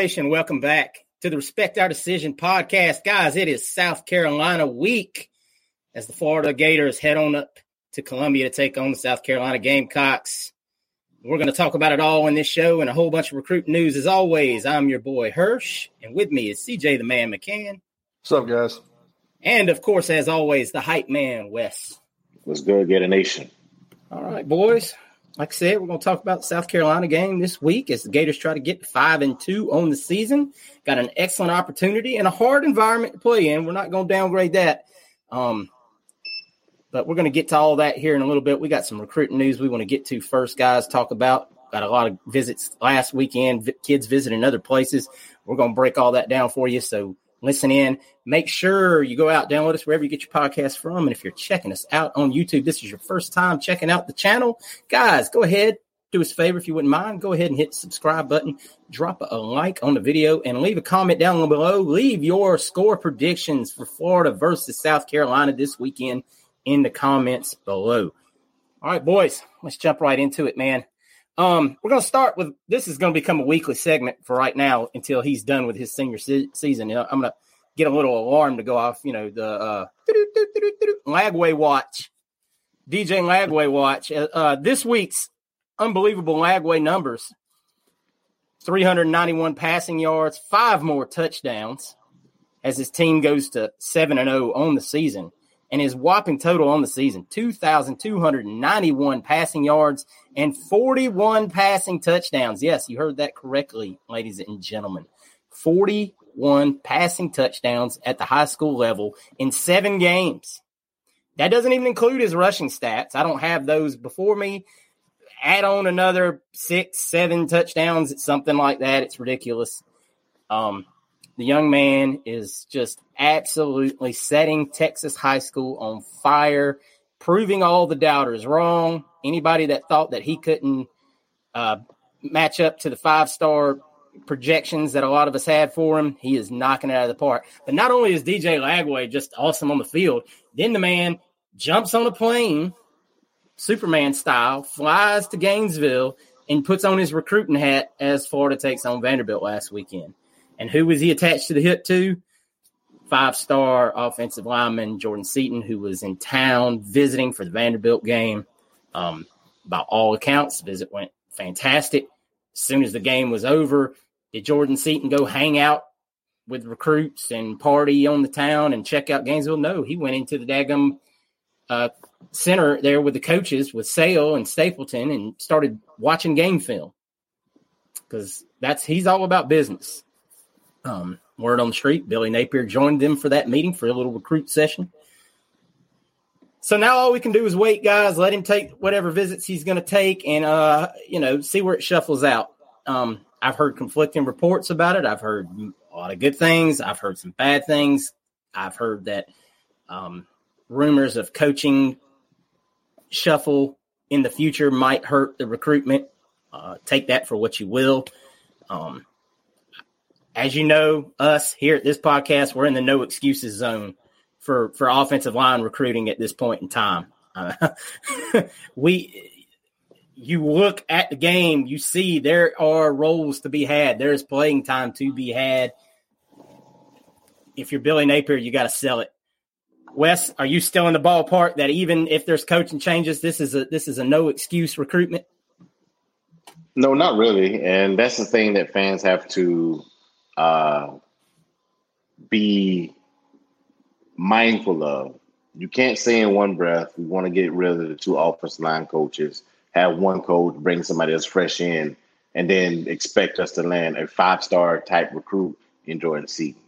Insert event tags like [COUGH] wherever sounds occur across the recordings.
Nation, welcome back to the Respect Our Decision podcast. Guys, it is South Carolina week as the Florida Gators head on up to Columbia to take on the South Carolina Gamecocks. We're going to talk about it all in this show and a whole bunch of recruit news. As always, I'm your boy Hirsch, and with me is CJ the Man McCann. What's up, guys? And of course, as always, the hype man Wes. What's good, Gator Nation? All right, boys like I said, we're going to talk about the South Carolina game this week as the Gators try to get five and two on the season. Got an excellent opportunity and a hard environment to play in. We're not going to downgrade that. Um, but we're going to get to all that here in a little bit. We got some recruiting news we want to get to first, guys. Talk about got a lot of visits last weekend, kids visiting other places. We're going to break all that down for you. So listen in. Make sure you go out, download us wherever you get your podcast from. And if you're checking us out on YouTube, this is your first time checking out the channel, guys, go ahead, do us a favor if you wouldn't mind. Go ahead and hit the subscribe button, drop a like on the video, and leave a comment down below. Leave your score predictions for Florida versus South Carolina this weekend in the comments below. All right, boys, let's jump right into it, man. Um, we're going to start with this is going to become a weekly segment for right now until he's done with his senior se- season. You know, I'm going to get a little alarm to go off. You know, the uh, Lagway watch, DJ Lagway watch. Uh, uh, this week's unbelievable Lagway numbers: 391 passing yards, five more touchdowns, as his team goes to seven and zero on the season and his whopping total on the season 2,291 passing yards and 41 passing touchdowns. Yes, you heard that correctly, ladies and gentlemen. 41 passing touchdowns at the high school level in seven games. That doesn't even include his rushing stats. I don't have those before me. Add on another six, seven touchdowns, something like that. It's ridiculous. Um, the young man is just absolutely setting Texas high school on fire, proving all the doubters wrong. Anybody that thought that he couldn't uh, match up to the five star projections that a lot of us had for him, he is knocking it out of the park. But not only is DJ Lagway just awesome on the field, then the man jumps on a plane, Superman style, flies to Gainesville, and puts on his recruiting hat as Florida takes on Vanderbilt last weekend. And who was he attached to the hip to? Five star offensive lineman Jordan Seaton, who was in town visiting for the Vanderbilt game. Um, by all accounts, visit went fantastic. As soon as the game was over, did Jordan Seaton go hang out with recruits and party on the town and check out Gainesville? No, he went into the Dagum uh, center there with the coaches with Sale and Stapleton and started watching game film because that's he's all about business. Um, word on the street, Billy Napier joined them for that meeting for a little recruit session. So now all we can do is wait, guys. Let him take whatever visits he's going to take, and uh, you know, see where it shuffles out. Um, I've heard conflicting reports about it. I've heard a lot of good things. I've heard some bad things. I've heard that um, rumors of coaching shuffle in the future might hurt the recruitment. Uh, take that for what you will. Um, as you know, us here at this podcast, we're in the no excuses zone for for offensive line recruiting at this point in time. Uh, [LAUGHS] we, you look at the game, you see there are roles to be had. There's playing time to be had. If you're Billy Napier, you got to sell it. Wes, are you still in the ballpark that even if there's coaching changes, this is a this is a no excuse recruitment? No, not really. And that's the thing that fans have to uh, be mindful of. You can't say in one breath, we want to get rid of the two offensive line coaches, have one coach bring somebody else fresh in, and then expect us to land a five star type recruit in Jordan Seaton.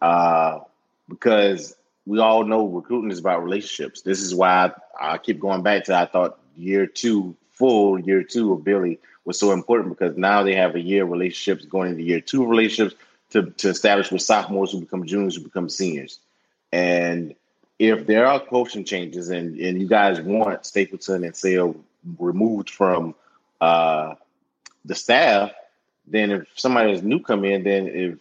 Uh, because we all know recruiting is about relationships. This is why I, I keep going back to I thought year two, full year two of Billy was so important because now they have a year relationships going into year two relationships to, to establish with sophomores who become juniors who become seniors. And if there are coaching changes and, and you guys want Stapleton and Sale removed from uh, the staff, then if somebody is new come in, then if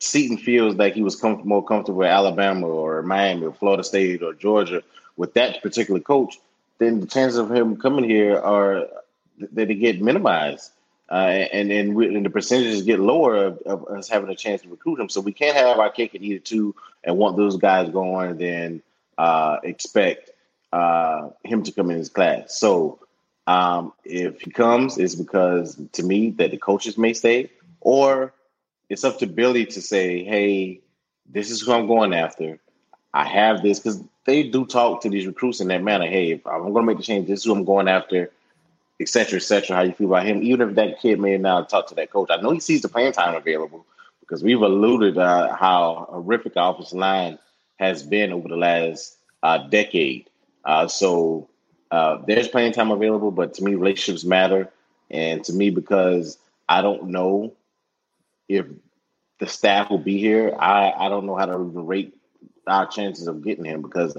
Seaton feels like he was com- more comfortable at Alabama or Miami or Florida State or Georgia with that particular coach, then the chances of him coming here are that they get minimized. Uh, and and, we, and, the percentages get lower of, of, us having a chance to recruit him. So we can't have our cake and eat it too, and want those guys going, and then uh, expect uh, him to come in his class. So um, if he comes, it's because to me that the coaches may stay, or it's up to Billy to say, "Hey, this is who I'm going after. I have this," because they do talk to these recruits in that manner. Hey, if I'm going to make the change, this is who I'm going after et cetera, et cetera, how you feel about him, even if that kid may not talk to that coach. I know he sees the playing time available because we've alluded uh, how horrific our offensive line has been over the last uh, decade. Uh, so uh, there's playing time available, but to me, relationships matter. And to me, because I don't know if the staff will be here, I, I don't know how to rate our chances of getting him because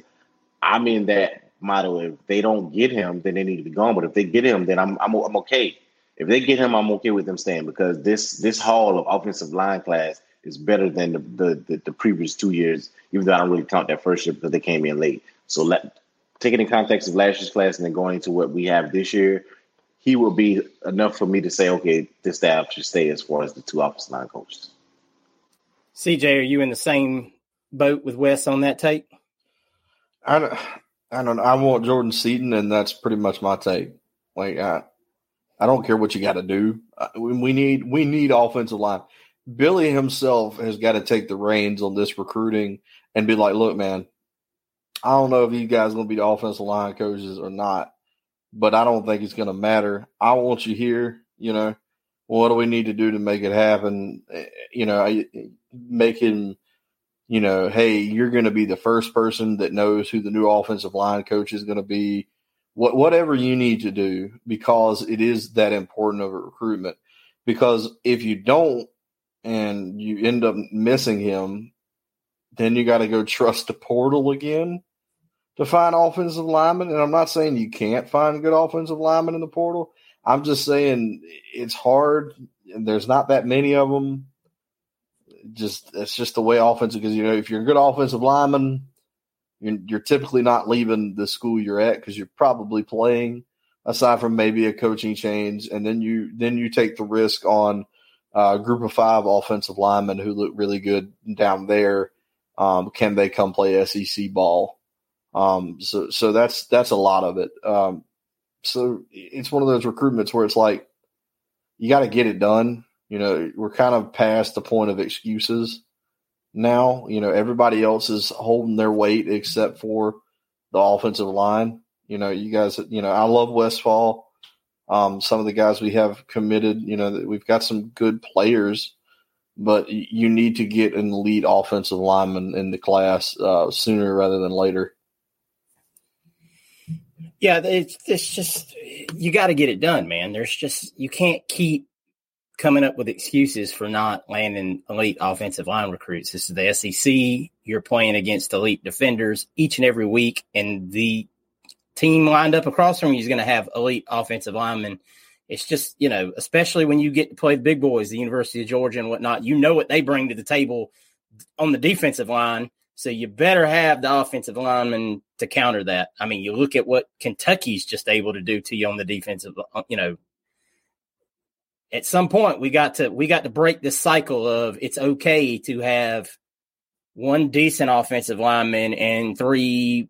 I'm in that motto: if they don't get him, then they need to be gone. But if they get him, then I'm I'm, I'm okay. If they get him, I'm okay with them staying because this this hall of offensive line class is better than the the, the, the previous two years. Even though I don't really count that first year because they came in late. So let take it in context of last year's class and then going into what we have this year, he will be enough for me to say, okay, this staff should stay as far as the two offensive line coaches. CJ, are you in the same boat with Wes on that take? I I don't. I want Jordan Seaton, and that's pretty much my take. Like I, I don't care what you got to do. We need we need offensive line. Billy himself has got to take the reins on this recruiting and be like, look, man, I don't know if you guys going to be the offensive line coaches or not, but I don't think it's going to matter. I want you here. You know, what do we need to do to make it happen? Eh, you know, make him you know, hey, you're going to be the first person that knows who the new offensive line coach is going to be. What whatever you need to do because it is that important of a recruitment. Because if you don't and you end up missing him, then you got to go trust the portal again to find offensive linemen. And I'm not saying you can't find good offensive linemen in the portal. I'm just saying it's hard. And there's not that many of them just it's just the way offensive because you know if you're a good offensive lineman, you're, you're typically not leaving the school you're at because you're probably playing. Aside from maybe a coaching change, and then you then you take the risk on a group of five offensive linemen who look really good down there. Um, can they come play SEC ball? Um, so so that's that's a lot of it. Um, so it's one of those recruitments where it's like you got to get it done. You know, we're kind of past the point of excuses now. You know, everybody else is holding their weight except for the offensive line. You know, you guys, you know, I love Westfall. Um, some of the guys we have committed, you know, we've got some good players, but you need to get an elite offensive lineman in the class uh, sooner rather than later. Yeah, it's, it's just you got to get it done, man. There's just you can't keep coming up with excuses for not landing elite offensive line recruits. This is the SEC. You're playing against elite defenders each and every week, and the team lined up across from you is going to have elite offensive linemen. It's just, you know, especially when you get to play the big boys, the University of Georgia and whatnot, you know what they bring to the table on the defensive line. So you better have the offensive lineman to counter that. I mean, you look at what Kentucky's just able to do to you on the defensive, uh, you know, at some point we got to we got to break this cycle of it's okay to have one decent offensive lineman and three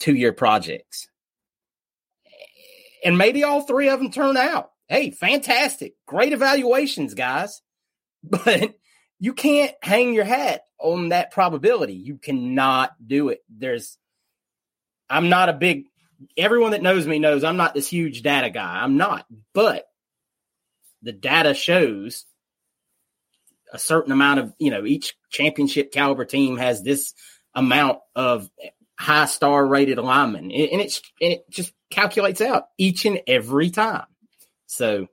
two year projects. And maybe all three of them turn out. Hey, fantastic. Great evaluations, guys. [LAUGHS] But you can't hang your hat on that probability. You cannot do it. There's I'm not a big everyone that knows me knows I'm not this huge data guy. I'm not. But the data shows a certain amount of, you know, each championship caliber team has this amount of high star rated linemen. And it's and it just calculates out each and every time. So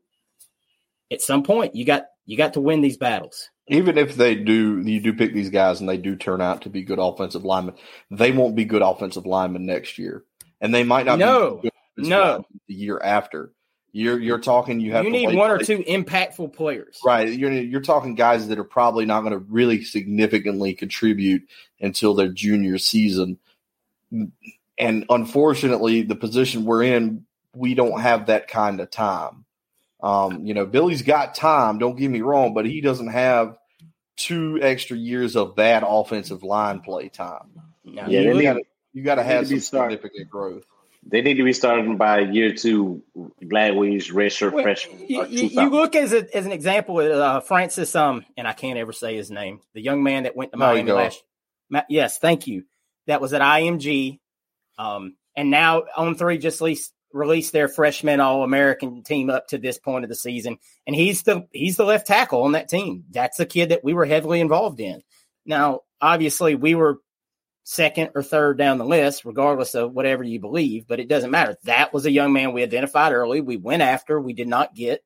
at some point you got you got to win these battles. Even if they do you do pick these guys and they do turn out to be good offensive linemen, they won't be good offensive linemen next year. And they might not no, no. the year after. You're you're talking. You have you need one or two impactful players, right? You're you're talking guys that are probably not going to really significantly contribute until their junior season. And unfortunately, the position we're in, we don't have that kind of time. Um, you know, Billy's got time. Don't get me wrong, but he doesn't have two extra years of bad offensive line play time. Yeah, you got you got to have some significant growth. They need to be starting by year two. Gladway's redshirt well, freshman. You, you, look as a, as an example, uh, Francis, um, and I can't ever say his name. The young man that went to Miami last. Ma- yes, thank you. That was at IMG, um, and now on three just released, released their freshman All American team up to this point of the season, and he's the he's the left tackle on that team. That's a kid that we were heavily involved in. Now, obviously, we were second or third down the list, regardless of whatever you believe, but it doesn't matter. That was a young man we identified early. We went after, we did not get.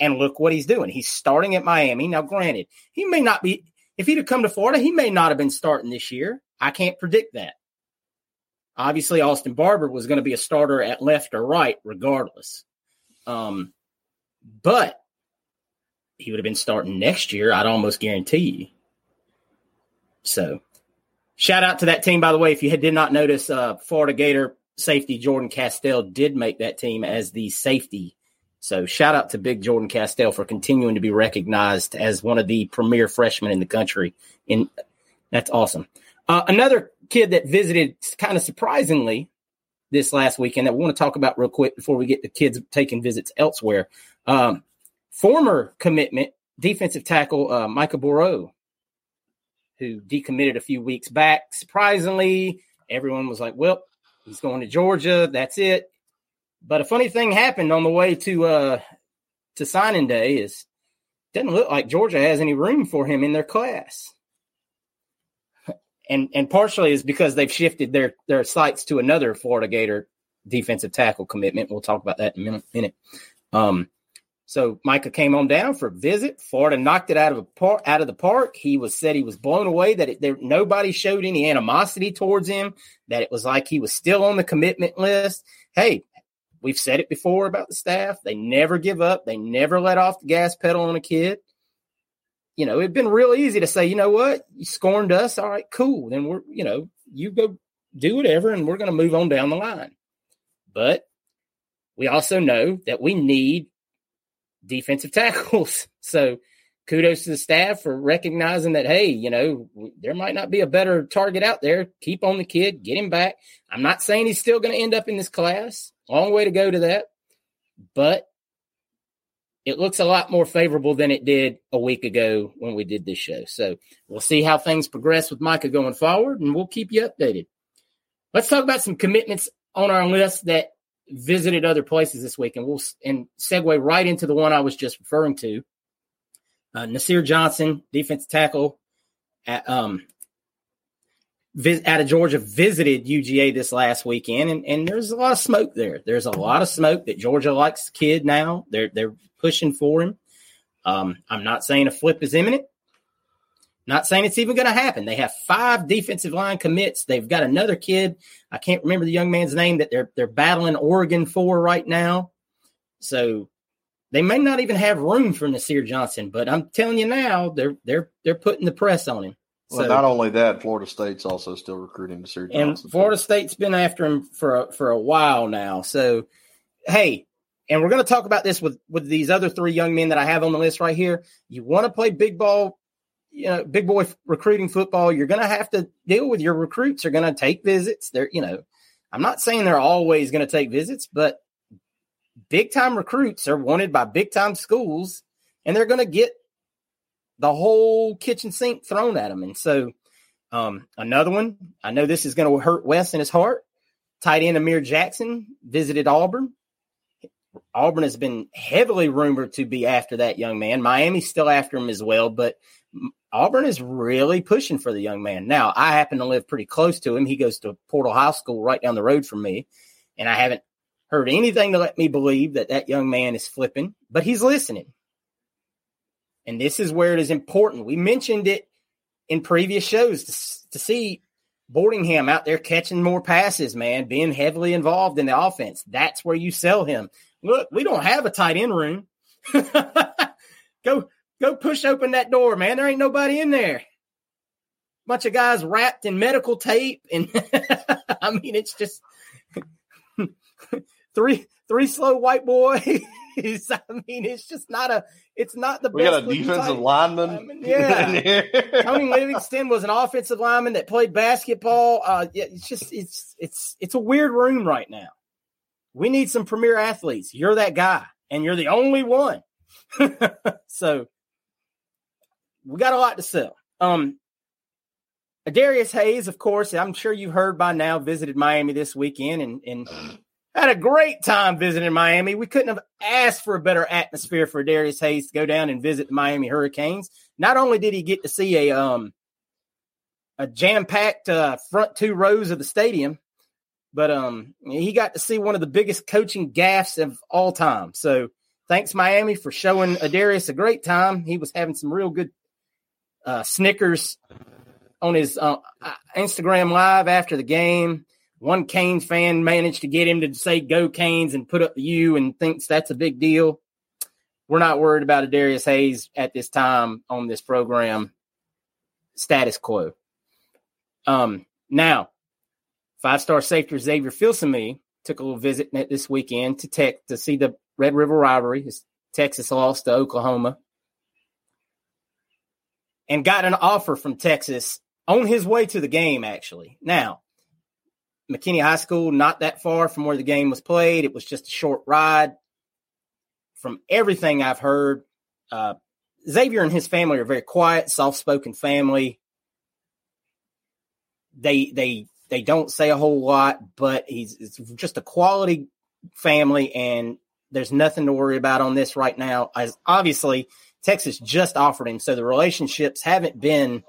And look what he's doing. He's starting at Miami. Now, granted, he may not be, if he'd have come to Florida, he may not have been starting this year. I can't predict that. Obviously, Austin Barber was going to be a starter at left or right, regardless. Um, but he would have been starting next year, I'd almost guarantee you. So Shout out to that team, by the way. If you did not notice, uh, Florida Gator safety Jordan Castell did make that team as the safety. So shout out to Big Jordan Castell for continuing to be recognized as one of the premier freshmen in the country. In that's awesome. Uh, another kid that visited kind of surprisingly this last weekend that we want to talk about real quick before we get the kids taking visits elsewhere. Um, former commitment defensive tackle uh, Micah Boireau who decommitted a few weeks back. Surprisingly, everyone was like, well, he's going to Georgia. That's it. But a funny thing happened on the way to uh to signing day is doesn't look like Georgia has any room for him in their class. And and partially is because they've shifted their their sights to another Florida Gator defensive tackle commitment. We'll talk about that in a minute. Um, so Micah came on down for a visit. Florida knocked it out of a par- out of the park. He was said he was blown away that it, there, nobody showed any animosity towards him. That it was like he was still on the commitment list. Hey, we've said it before about the staff. They never give up. They never let off the gas pedal on a kid. You know, it'd been real easy to say, you know what, you scorned us. All right, cool. Then we're, you know, you go do whatever, and we're going to move on down the line. But we also know that we need defensive tackles. [LAUGHS] So kudos to the staff for recognizing that, hey, you know, there might not be a better target out there. Keep on the kid, get him back. I'm not saying he's still going to end up in this class. Long way to go to that. But it looks a lot more favorable than it did a week ago when we did this show. So we'll see how things progress with Micah going forward, and we'll keep you updated. Let's talk about some commitments on our list that visited other places this week, and we'll and segue right into the one I was just referring to. Uh, Nasir Johnson, defense tackle at, um, out of Georgia, visited UGA this last weekend, and, and there's a lot of smoke there. There's a lot of smoke that Georgia likes the kid now. They're they're pushing for him. Um, I'm not saying a flip is imminent. Not saying it's even going to happen. They have five defensive line commits. They've got another kid. I can't remember the young man's name that they're they're battling Oregon for right now. So they may not even have room for Nasir Johnson, but I'm telling you now, they're they're they're putting the press on him. Well, so, not only that, Florida State's also still recruiting Nasir Johnson. And Florida State's been after him for a, for a while now. So, hey, and we're going to talk about this with with these other three young men that I have on the list right here. You want to play big ball, you know, big boy recruiting football. You're going to have to deal with your recruits. Are going to take visits. They're, you know, I'm not saying they're always going to take visits, but big time recruits are wanted by big time schools and they're going to get the whole kitchen sink thrown at them. And so, um, another one, I know this is going to hurt Wes in his heart. Tight end Amir Jackson visited Auburn. Auburn has been heavily rumored to be after that young man. Miami's still after him as well, but Auburn is really pushing for the young man. Now, I happen to live pretty close to him. He goes to Portal High School right down the road from me, and I haven't heard anything to let me believe that that young man is flipping, but he's listening. And this is where it is important. We mentioned it in previous shows to, to see Boardingham out there catching more passes, man, being heavily involved in the offense. That's where you sell him. Look, we don't have a tight end room. [LAUGHS] go, go push open that door, man. There ain't nobody in there. Bunch of guys wrapped in medical tape, and [LAUGHS] I mean, it's just [LAUGHS] three three slow white boys. [LAUGHS] I mean, it's just not a. It's not the. Best. We got a defensive lineman. lineman. Yeah, Tony Livingston was an offensive lineman that played basketball. Uh, yeah, it's just it's it's it's a weird room right now. We need some premier athletes. You're that guy, and you're the only one. so we got a lot to sell. Um, Darius Hayes, of course, I'm sure you've heard by now, visited Miami this weekend, and and [SIGHS] had a great time visiting Miami. We couldn't have asked for a better atmosphere for Darius Hayes to go down and visit the Miami Hurricanes. Not only did he get to see a um a jam packed uh, front two rows of the stadium, but um he got to see one of the biggest coaching gaffes of all time. So thanks Miami for showing Darius a great time. He was having some real good uh, Snickers on his uh, Instagram live after the game one Canes fan managed to get him to say "Go Canes" and put up the U and thinks that's a big deal. We're not worried about a Darius Hayes at this time on this program. Status quo. Um, now, five star safety Xavier Filsaime took a little visit this weekend to tech to see the Red River rivalry. Texas lost to Oklahoma and got an offer from Texas on his way to the game, actually. Now, McKinney High School, not that far from where the game was played. It was just a short ride. From everything I've heard, uh, Xavier and his family are very quiet, soft-spoken family. They they they don't say a whole lot, but he's it's just a quality family, and there's nothing to worry about on this right now. As obviously Texas just offered him, so the relationships haven't been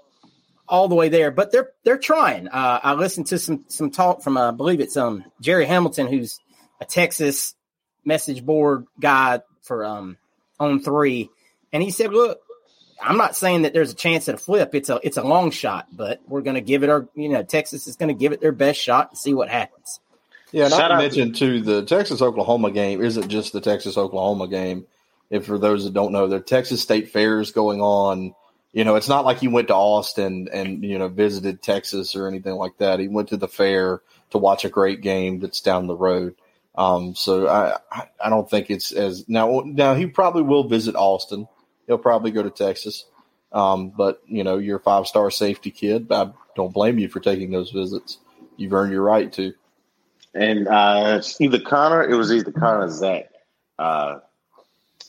all the way there, but they're they're trying. Uh, I listened to some some talk from uh, I believe it's um Jerry Hamilton, who's a Texas message board guy for um on three, and he said, "Look, I'm not saying that there's a chance at a flip. It's a it's a long shot, but we're going to give it our you know Texas is going to give it their best shot and see what happens." Yeah, not to mention to the Texas Oklahoma game isn't just the Texas Oklahoma game. If for those that don't know, the Texas State Fair is going on you know, it's not like he went to Austin and you know visited Texas or anything like that. He went to the fair to watch a great game that's down the road. Um, so I I don't think it's as now now he probably will visit Austin he'll probably go to Texas. Um, but you know, you're a five star safety kid. I don't blame you for taking those visits. You've earned your right to. And uh, either Connor, it was either Connor or Zach uh,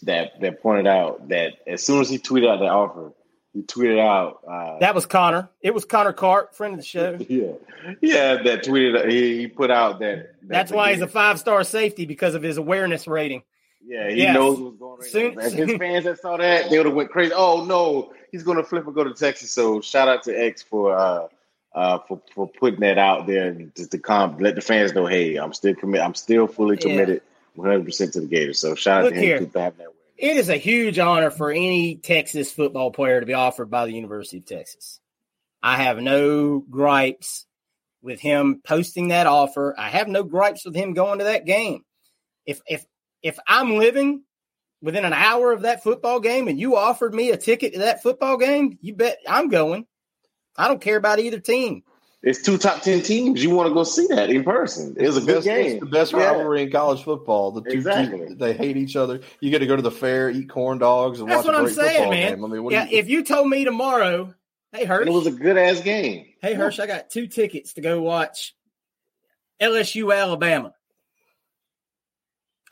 that that pointed out that as soon as he tweeted out the offer, he tweeted out uh, that was Connor. It was Connor Cart, friend of the show. [LAUGHS] Yeah, yeah, that tweeted. He, he put out that. that That's why he's a five star safety because of his awareness rating. Yeah, he yes. knows what's going on. Soon, if his [LAUGHS] fans that saw that, they would have went crazy. Oh no, he's going to flip and go to Texas. So shout out to X for uh, uh, for for putting that out there and just to come let the fans know, hey, I'm still committed. I'm still fully committed, yeah. Percent to the Gators. So shout Look out to him that. It is a huge honor for any Texas football player to be offered by the University of Texas. I have no gripes with him posting that offer. I have no gripes with him going to that game. If if if I'm living within an hour of that football game and you offered me a ticket to that football game, you bet I'm going. I don't care about either team. It's two top ten teams. You want to go see that in person. It's, it's a good best, game. It's the best yeah. rivalry in college football. The two exactly. teams they hate each other. You get to go to the fair, eat corn dogs, and That's watch what a great I'm saying, football man. game. I mean, yeah, you, if you told me tomorrow, hey Hirsch, it was a good ass game. Hey Hirsch, I got two tickets to go watch LSU Alabama.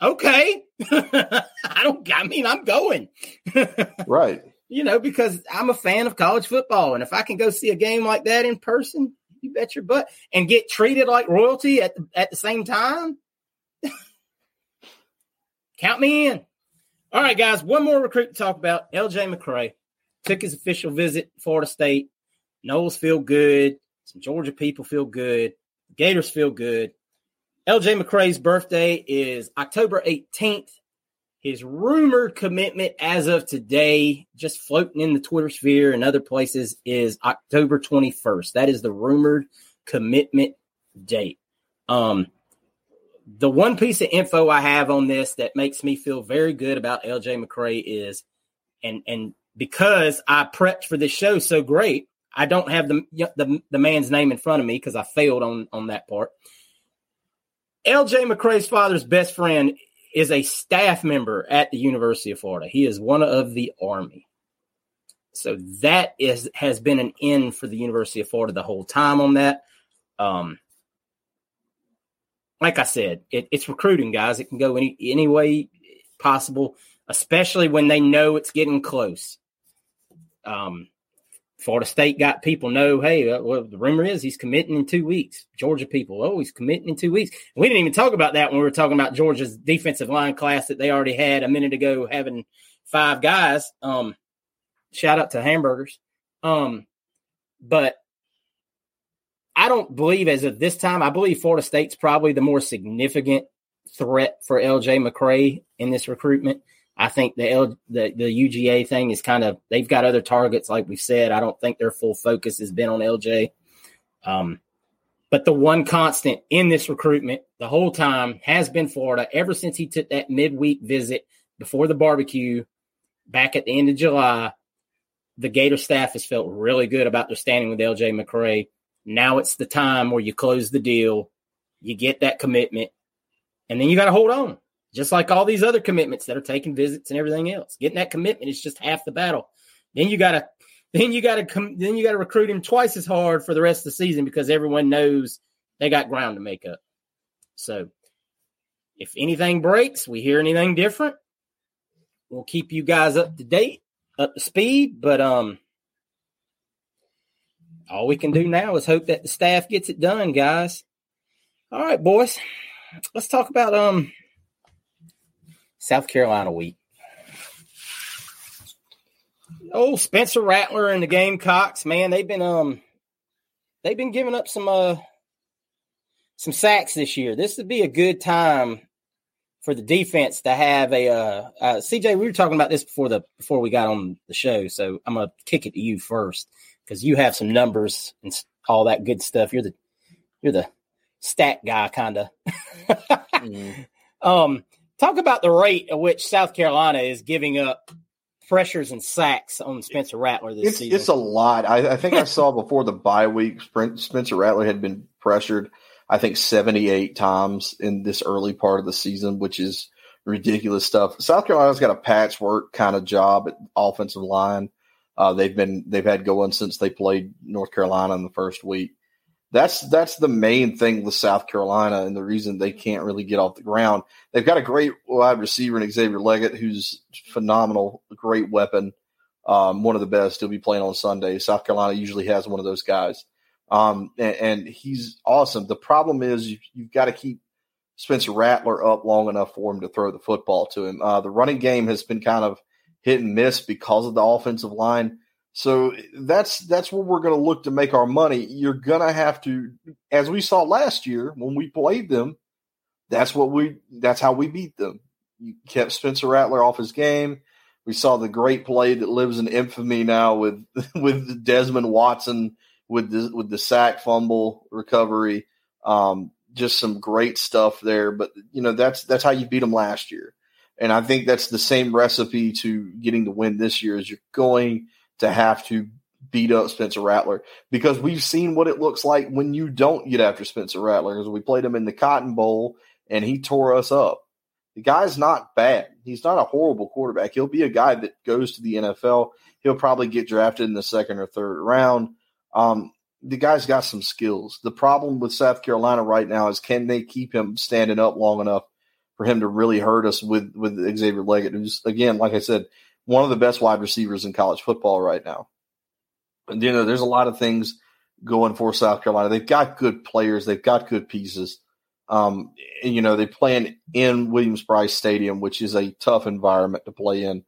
Okay, [LAUGHS] I don't. I mean, I'm going. [LAUGHS] right you know, because I'm a fan of college football. And if I can go see a game like that in person, you bet your butt, and get treated like royalty at the, at the same time, [LAUGHS] count me in. All right, guys, one more recruit to talk about. LJ McCray took his official visit Florida State. Noles feel good. Some Georgia people feel good. Gators feel good. LJ McCray's birthday is October 18th. His rumored commitment as of today, just floating in the Twitter sphere and other places, is October 21st. That is the rumored commitment date. Um, the one piece of info I have on this that makes me feel very good about LJ McCray is, and and because I prepped for this show so great, I don't have the the, the man's name in front of me because I failed on on that part. LJ McCray's father's best friend is a staff member at the University of Florida. He is one of the Army. So that is has been an end for the University of Florida the whole time on that. Um, like I said, it, it's recruiting, guys. It can go any any way possible, especially when they know it's getting close. Um, Florida State got people know, hey, uh, well, the rumor is he's committing in two weeks. Georgia people, oh, he's committing in two weeks. We didn't even talk about that when we were talking about Georgia's defensive line class that they already had a minute ago, having five guys. Um, shout out to hamburgers. Um, but I don't believe as of this time, I believe Florida State's probably the more significant threat for LJ McCray in this recruitment. I think the L, the the UGA thing is kind of they've got other targets, like we said. I don't think their full focus has been on LJ. Um, but the one constant in this recruitment the whole time has been Florida. Ever since he took that midweek visit before the barbecue back at the end of July, the Gator staff has felt really good about their standing with LJ McCray. Now it's the time where you close the deal, you get that commitment, and then you got to hold on just like all these other commitments that are taking visits and everything else. Getting that commitment is just half the battle. Then you gotta then you gotta come then you gotta recruit him twice as hard for the rest of the season because everyone knows they got ground to make up. So if anything breaks, we hear anything different, we'll keep you guys up to date, up to speed. But um all we can do now is hope that the staff gets it done, guys. All right, boys. Let's talk about um South Carolina week. Oh, Spencer Rattler and the Gamecocks, man, they've been um they've been giving up some uh some sacks this year. This would be a good time for the defense to have a uh, uh CJ, we were talking about this before the before we got on the show, so I'm gonna kick it to you first because you have some numbers and all that good stuff. You're the you're the stat guy kind of. [LAUGHS] mm-hmm. Um Talk about the rate at which South Carolina is giving up pressures and sacks on Spencer Rattler this it's, season. It's a lot. I, I think I saw [LAUGHS] before the bye week, Spencer Rattler had been pressured, I think, 78 times in this early part of the season, which is ridiculous stuff. South Carolina's got a patchwork kind of job at offensive line. Uh, they've been they've had going since they played North Carolina in the first week. That's that's the main thing with South Carolina and the reason they can't really get off the ground. They've got a great wide receiver in Xavier Legette, who's phenomenal, great weapon, um, one of the best. He'll be playing on Sunday. South Carolina usually has one of those guys, um, and, and, he's awesome. The problem is you, you've got to keep Spencer Rattler up long enough for him to throw the football to him. Uh, the running game has been kind of hit and miss because of the offensive line. So that's that's where we're going to look to make our money. You're going to have to, as we saw last year when we played them. That's what we. That's how we beat them. You kept Spencer Rattler off his game. We saw the great play that lives in infamy now with [LAUGHS] with Desmond Watson with the with the sack fumble recovery. Um, just some great stuff there. But you know that's that's how you beat them last year, and I think that's the same recipe to getting the win this year. Is you're going to have to beat up Spencer Rattler because we've seen what it looks like when you don't get after Spencer Rattler. Because we played him in the Cotton Bowl and he tore us up. The guy's not bad. He's not a horrible quarterback. He'll be a guy that goes to the NFL. He'll probably get drafted in the second or third round. Um, the guy's got some skills. The problem with South Carolina right now is can they keep him standing up long enough for him to really hurt us with with Xavier Legette, who's again, like I said, one of the best wide receivers in college football right now. And you know, there's a lot of things going for South Carolina. They've got good players, they've got good pieces. Um, and, you know, they play in Williams-Brice Stadium, which is a tough environment to play in.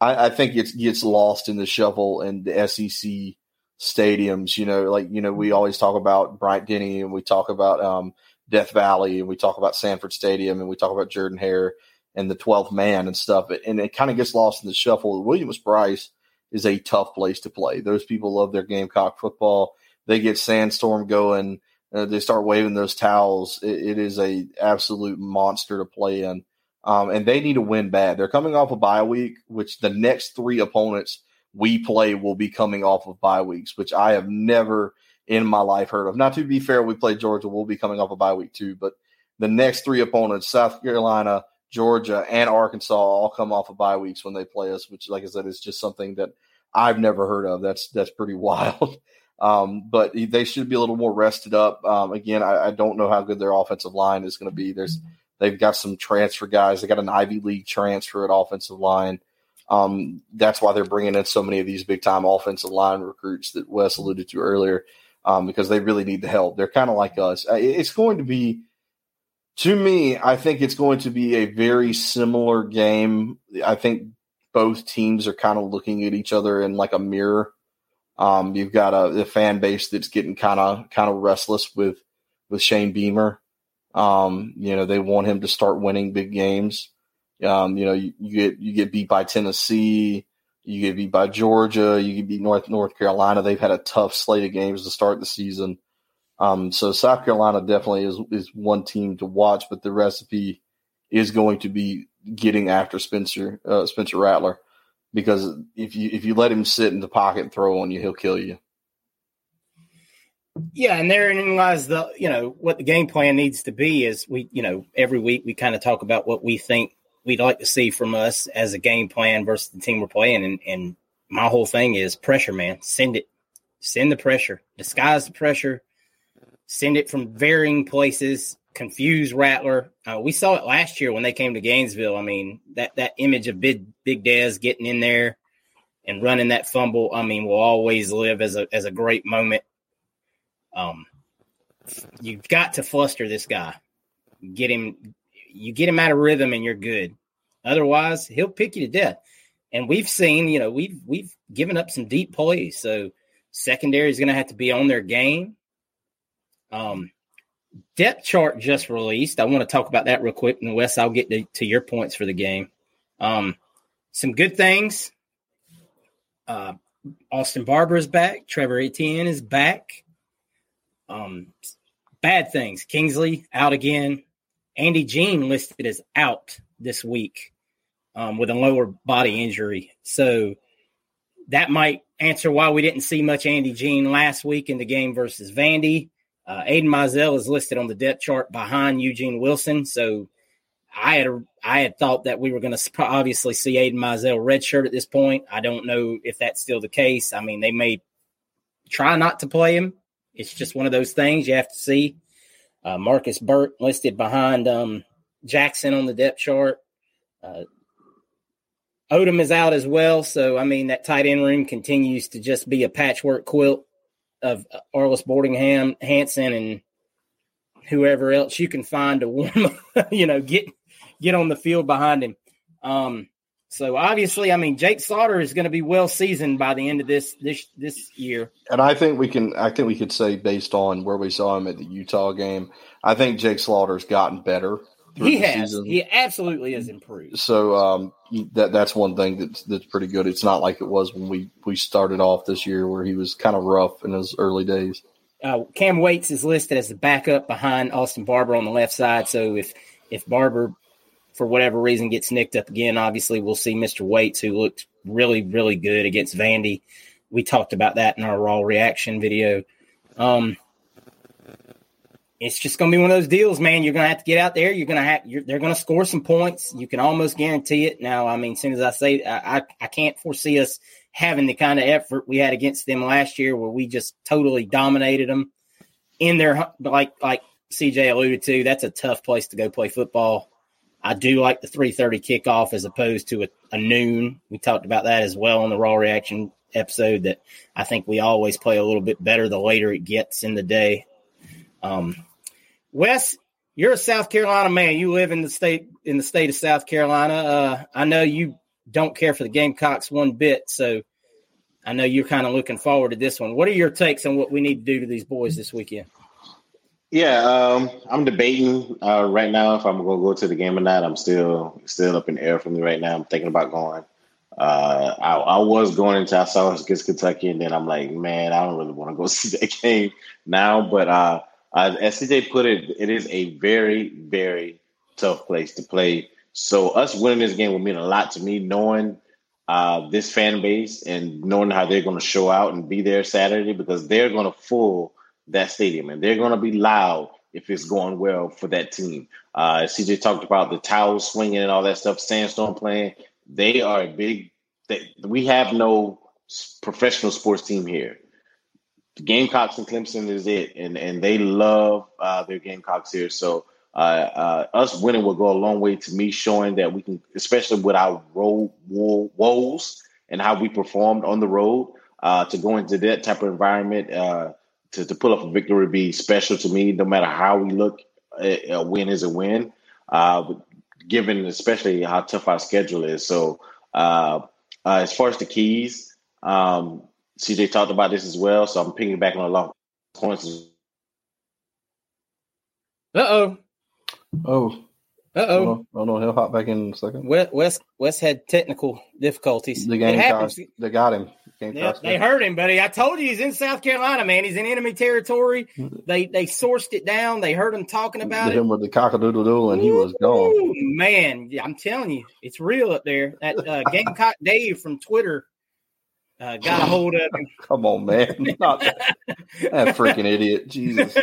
I, I think it gets lost in the shuffle and the SEC stadiums. You know, like you know, we always talk about Bryant Denny and we talk about um, Death Valley and we talk about Sanford Stadium and we talk about Jordan Hare and the 12th man and stuff. And it kind of gets lost in the shuffle. Williams-Brice is a tough place to play. Those people love their Gamecock football. They get Sandstorm going. Uh, they start waving those towels. It, it is a absolute monster to play in. Um, and they need to win bad. They're coming off a bye week, which the next three opponents we play will be coming off of bye weeks, which I have never in my life heard of. Not to be fair, we play Georgia. We'll be coming off a bye week too, but the next three opponents, South Carolina, Georgia, and Arkansas all come off of bye weeks when they play us, which, like I said, is just something that I've never heard of. That's that's pretty [LAUGHS] wild. Um, but they should be a little more rested up. Um, again, I, I, don't know how good their offensive line is going to be. There's they've got some transfer guys. They got an Ivy League transfer at offensive line. Um, that's why they're bringing in so many of these big time offensive line recruits that Wes alluded to earlier, um, because they really need the help. They're kind of like us. It's going to be to me, I think it's going to be a very similar game. I think both teams are kind of looking at each other in like a mirror. Um, you've got a, a, fan base that's getting kind of kind of restless with with Shane Beamer. Um, you know, they want him to start winning big games. Um, you know, you, you, get you get beat by Tennessee, you get beat by Georgia, you get beat North North Carolina. They've had a tough slate of games to start the season. Um, so South Carolina definitely is is one team to watch, but the recipe is going to be getting after Spencer uh, Spencer Rattler because if you if you let him sit in the pocket and throw on you, he'll kill you. Yeah, and therein lies the you know what the game plan needs to be is we you know every week we kind of talk about what we think we'd like to see from us as a game plan versus the team we're playing, and and my whole thing is pressure, man. Send it, send the pressure, disguise the pressure, send it from varying places, confuse Rattler. Uh, we saw it last year when they came to Gainesville. I mean, that that image of Big Big Dez getting in there and running that fumble, I mean, will always live as a as a great moment. Um, you've got to fluster this guy, get him, you get him out of rhythm, and you're good. Otherwise, he'll pick you to death. And we've seen, you know, we've we've given up some deep plays, so secondary is going to have to be on their game. Um, depth chart just released. I want to talk about that real quick. And Wes, I'll get to, to your points for the game. Um, some good things. Uh, Austin Barber is back. Trevor Etienne is back. Um, bad things. Kingsley out again. Andy Jean listed as out this week um, with a lower body injury. So that might answer why we didn't see much Andy Jean last week in the game versus Vandy. Uh, Aidan Mizell is listed on the depth chart behind Eugene Wilson. So I had I had thought that we were going to obviously see Aidan Mizell redshirt at this point. I don't know if that's still the case. I mean, they may try not to play him. It's just one of those things you have to see. Uh, Marcus Burke listed behind um, Jackson on the depth chart. Uh, Odom is out as well. So, I mean, that tight end room continues to just be a patchwork quilt of Arlis Boardingham, Hansen, and whoever else you can find to warm, [LAUGHS] you know, get get on the field behind him. Um, so obviously, I mean, Jake Slaughter is going to be well seasoned by the end of this this this year. And I think we can. I think we could say based on where we saw him at the Utah game, I think Jake Slaughter's gotten better. He has. Season. He absolutely has improved. So um, that that's one thing that's that's pretty good. It's not like it was when we we started off this year where he was kind of rough in his early days. Uh, Cam Waits is listed as the backup behind Austin Barber on the left side. So if if Barber for whatever reason gets nicked up again, obviously we'll see Mr. Waits who looked really, really good against Vandy. We talked about that in our raw reaction video. Um, it's just going to be one of those deals, man. You're going to have to get out there. You're going to have. they're going to score some points. You can almost guarantee it. Now, I mean, as soon as I say, I, I, I can't foresee us having the kind of effort we had against them last year, where we just totally dominated them in their like like CJ alluded to. That's a tough place to go play football. I do like the 3:30 kickoff as opposed to a, a, noon. We talked about that as well on the Raw Reaction episode. That I think we always play a little bit better the later it gets in the day. Um, Wes, you're a South Carolina man. You live in the state in the state of South Carolina. Uh, I know you don't care for the Gamecocks one bit, so I know you're kind of looking forward to this one. What are your takes on what we need to do to these boys this weekend? Yeah, um, I'm debating uh, right now if I'm gonna go to the game or not. I'm still still up in the air for me right now. I'm thinking about going. Uh, I, I, was going into I saw against Kentucky, and then I'm like, man, I don't really want to go [LAUGHS] see that game now. But uh, as CJ put it, it is a very very tough place to play. So us winning this game would mean a lot to me, knowing uh, this fan base and knowing how they're going to show out and be there Saturday because they're going to full that stadium, and they're going to be loud if it's going well for that team. Uh, CJ talked about the towels swinging and all that stuff, Sandstorm playing. They are a big. They, we have no professional sports team here. Gamecocks and Clemson is it, and and they love uh, their Gamecocks here. So uh, uh, us winning will go a long way to me showing that we can, especially with our road woes and how we performed on the road, uh, to go into that type of environment uh, to, to pull up a victory would be special to me, no matter how we look. A win is a win, uh, given especially how tough our schedule is. So, as far as the keys, um, CJ talked about this as well. So I'm picking back on a lot of points. Uh oh. Oh. Uh oh. Oh no, he'll hop back in a second. Wes Wes had technical difficulties. The Gamecocks, they got him. Yep, they heard him, buddy. I told you he's in South Carolina, man. He's in enemy territory. They they sourced it down. They heard him talking about Hit it. Him with the cockadoodle doo, and he was gone. Man, I'm telling you, it's real up there. That uh, Gamecock Dave from Twitter uh, got a hold of him. [LAUGHS] Come on, man, [LAUGHS] not that, that freaking idiot, Jesus.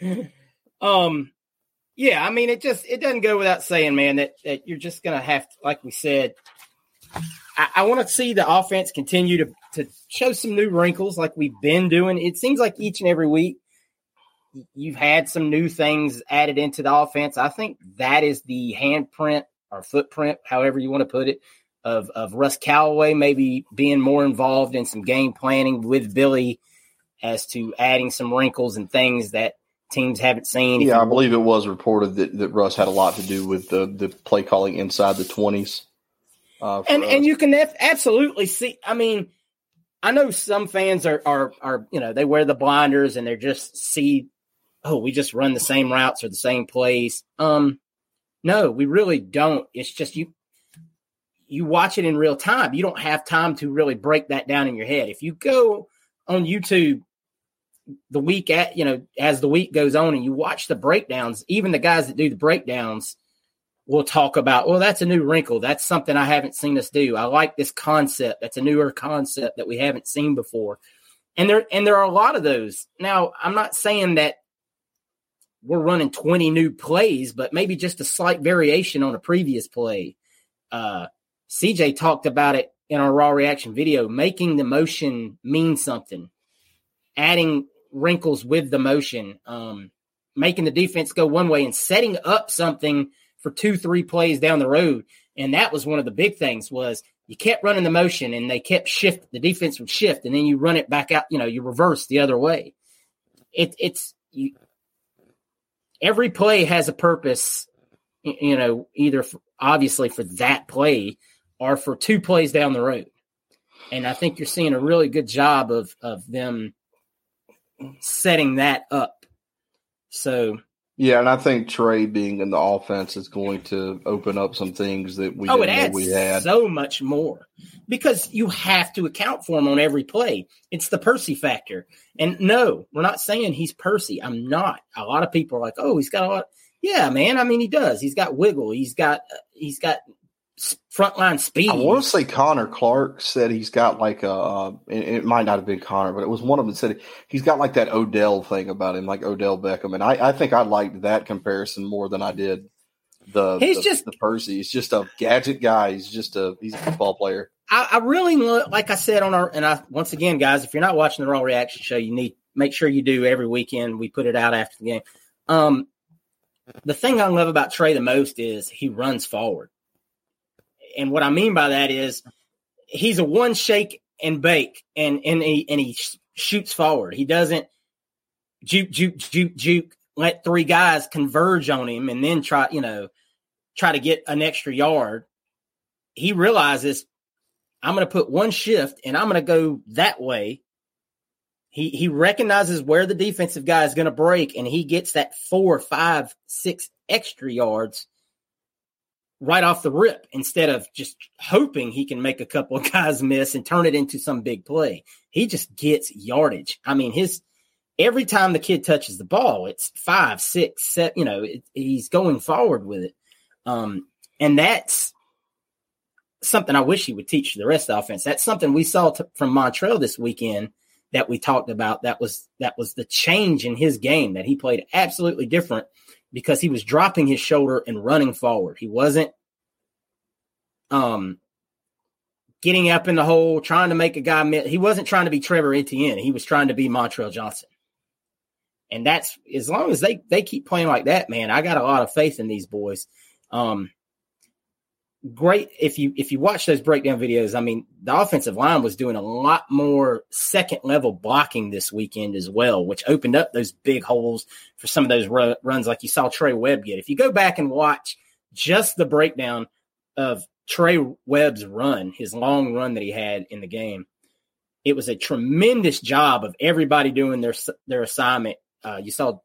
[LAUGHS] um, yeah, I mean, it just it doesn't go without saying, man, that that you're just gonna have to, like we said I, I want to see the offense continue to to show some new wrinkles like we've been doing. It seems like each and every week you've had some new things added into the offense. I think that is the handprint or footprint, however you want to put it, of of Russ Callaway maybe being more involved in some game planning with Billy as to adding some wrinkles and things that teams haven't seen. Yeah, I believe it was reported that, that Russ had a lot to do with the the play calling inside the twenties. Uh, and us. and you can absolutely see. I mean, I know some fans are are are you know they wear the blinders and they're just see, oh, we just run the same routes or the same plays. Um, no, we really don't. It's just you you watch it in real time. You don't have time to really break that down in your head. If you go on YouTube the week at you know as the week goes on and you watch the breakdowns, even the guys that do the breakdowns we'll talk about, well, that's a new wrinkle. That's something I haven't seen us do. I like this concept. That's a newer concept that we haven't seen before. And there and there are a lot of those. Now, I'm not saying that we're running 20 new plays, but maybe just a slight variation on a previous play. Uh, CJ talked about it in our raw reaction video, making the motion mean something, adding wrinkles with the motion, um, making the defense go one way and setting up something for two, three plays down the road. And that was one of the big things was you kept running the motion and they kept shift the defense would shift and then you run it back out, you know, you reverse the other way. It, it's you, every play has a purpose, you know, either for, obviously for that play or for two plays down the road. And I think you're seeing a really good job of of them setting that up. So yeah, and I think Trey being in the offense is going to open up some things that we oh, didn't it know adds we had. so much more because you have to account for him on every play. It's the Percy factor. And no, we're not saying he's Percy. I'm not. A lot of people are like, "Oh, he's got a lot." Yeah, man. I mean, he does. He's got wiggle. He's got uh, he's got frontline speed. I want to say Connor Clark said he's got like a. Uh, it, might not have been Connor, but it was one of them said he's got like that Odell thing about him, like Odell Beckham, and I, I think I liked that comparison more than I did the. He's the, just- the Percy. He's just a gadget guy. He's just a he's a football player. I, I really like I said on our and I once again, guys, if you're not watching the Raw Reaction show, you need make sure you do every weekend. We put it out after the game. Um, the thing I love about Trey the most is he runs forward, and what I mean by that is he's a one shake and bake, and and he and he shoots forward. He doesn't juke juke juke juke. Let three guys converge on him and then try you know try to get an extra yard. He realizes I'm going to put one shift and I'm going to go that way. He he recognizes where the defensive guy is going to break, and he gets that four, five, six extra yards right off the rip instead of just hoping he can make a couple [LAUGHS] of guys miss and turn it into some big play. He just gets yardage. I mean, his every time the kid touches the ball, it's five, six, seven. You know, it, he's going forward with it, um, and that's something I wish he would teach the rest of the offense. That's something we saw t- from Montrell this weekend that we talked about. That was that was the change in his game that he played absolutely different because he was dropping his shoulder and running forward. He wasn't um getting up in the hole, trying to make a guy miss. He wasn't trying to be Trevor Etienne. He was trying to be Montrell Johnson. And that's as long as they they keep playing like that, man. I got a lot of faith in these boys. Um, great if you if you watch those breakdown videos. I mean, the offensive line was doing a lot more second level blocking this weekend as well, which opened up those big holes for some of those ru- runs, like you saw Trey Webb get. If you go back and watch just the breakdown of Trey Webb's run, his long run that he had in the game, it was a tremendous job of everybody doing their their assignment. Uh, you saw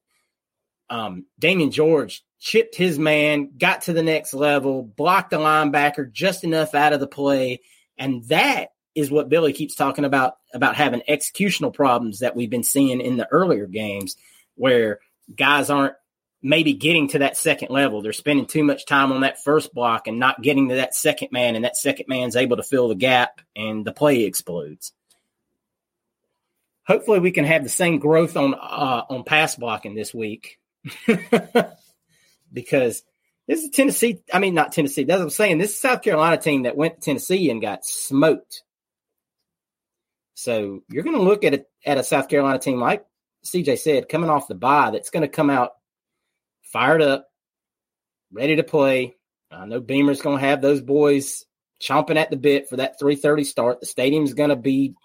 um, Damieon George chipped his man, got to the next level, blocked the linebacker just enough out of the play, and that is what Billy keeps talking about about having executional problems that we've been seeing in the earlier games, where guys aren't maybe getting to that second level. They're spending too much time on that first block and not getting to that second man, and that second man's able to fill the gap, and the play explodes. Hopefully we can have the same growth on uh, on pass blocking this week [LAUGHS] because this is Tennessee. I mean, not Tennessee. That's what I'm saying. This is South Carolina team that went to Tennessee and got smoked. So you're going to look at a, at a South Carolina team like CJ said, coming off the bye, that's going to come out fired up, ready to play. I know Beamer's going to have those boys chomping at the bit for that 3:30 start. The stadium's going to be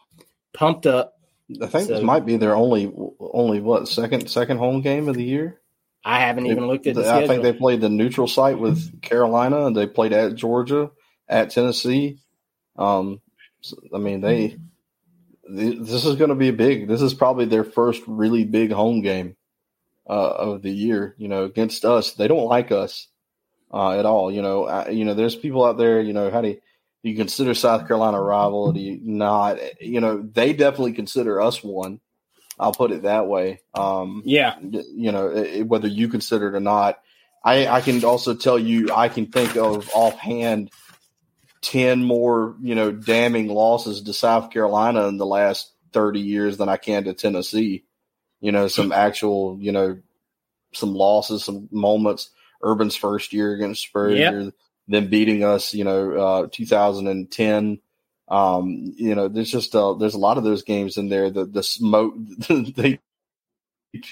pumped up. I think So- this might be their only only what second second home game of the year. I haven't even looked at the I schedule. think they played the neutral site with Carolina, and they played at Georgia, at Tennessee. Um, so, I mean, they this is going to be big. This is probably their first really big home game uh, of the year. You know, against us, they don't like us uh, at all. You know, I, you know, there's people out there. You know, how do you, do you consider South Carolina a rival? Do you not? You know, they definitely consider us one. I'll put it that way. Um, yeah, you know, it- whether you consider it or not. I, I can also tell you, I can think of offhand 10 more, you know, damning losses to South Carolina in the last 30 years than I can to Tennessee. You know, some actual, you know, some losses, some moments. Urban's first year against Spurs, Yep. them beating us, you know, uh, 2010. Um, you know, there's just uh, there's a lot of those games in there. The the smoke [LAUGHS] they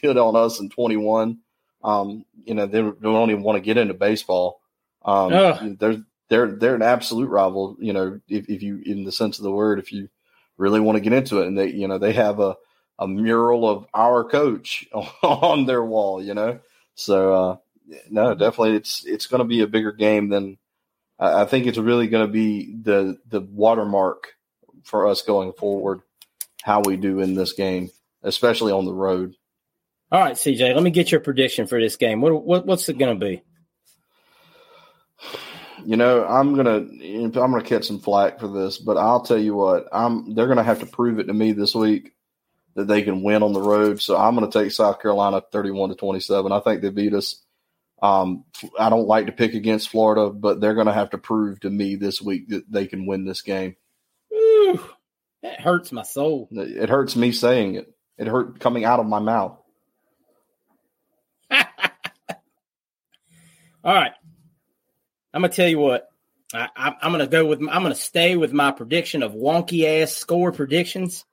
put on us in 21. Um, you know, they, don't even want to get into baseball. Um, Ugh. they're they're they're an absolute rival. You know, if, if you in the sense of the word, if you really want to get into it, and they you know they have a a mural of our coach [LAUGHS] on their wall. You know, so uh, no, definitely it's it's going to be a bigger game than I think it's really going to be the the watermark for us going forward. How we do in this game, especially on the road. All right, CJ, let me get your prediction for this game. What, what what's it going to be? You know, I'm gonna I'm gonna catch some flack for this, but I'll tell you what, I'm they're gonna have to prove it to me this week that they can win on the road. So I'm gonna take South Carolina 31 to 27. I think they beat us. Um, I don't like to pick against Florida, but they're gonna have to prove to me this week that they can win this game. Ooh, that hurts my soul. It hurts me saying it. It hurt coming out of my mouth. [LAUGHS] All right, I'm gonna tell you what. I, I'm gonna go with. I'm gonna stay with my prediction of wonky ass score predictions.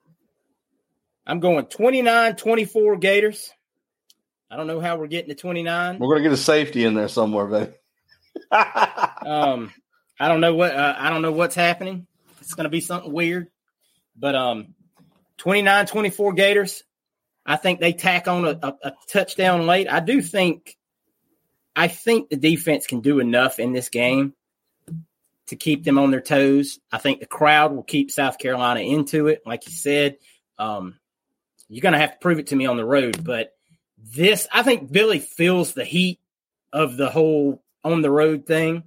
I'm going 29-24 Gators. I don't know how we're getting to 29. We're gonna get a safety in there somewhere, baby. [LAUGHS] Um, I don't know what uh, I don't know what's happening. It's going to be something weird. But um, 29-24 Gators. I think they tack on a, a, a touchdown late. I do think I think the defense can do enough in this game to keep them on their toes. I think the crowd will keep South Carolina into it, like you said. Um, you're going to have to prove it to me on the road, but this I think Billy feels the heat of the whole on the road thing.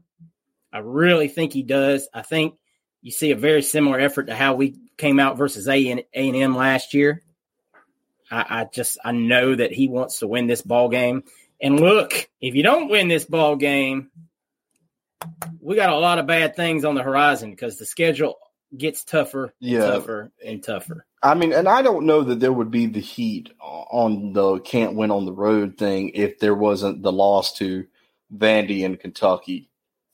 I really think he does. I think you see a very similar effort to how we came out versus A and M last year. I, I just I know that he wants to win this ball game. And look, if you don't win this ball game, we got a lot of bad things on the horizon because the schedule gets tougher, and Yeah. tougher, and tougher. I mean, and I don't know that there would be the heat on the can't win on the road thing if there wasn't the loss to Vandy and Kentucky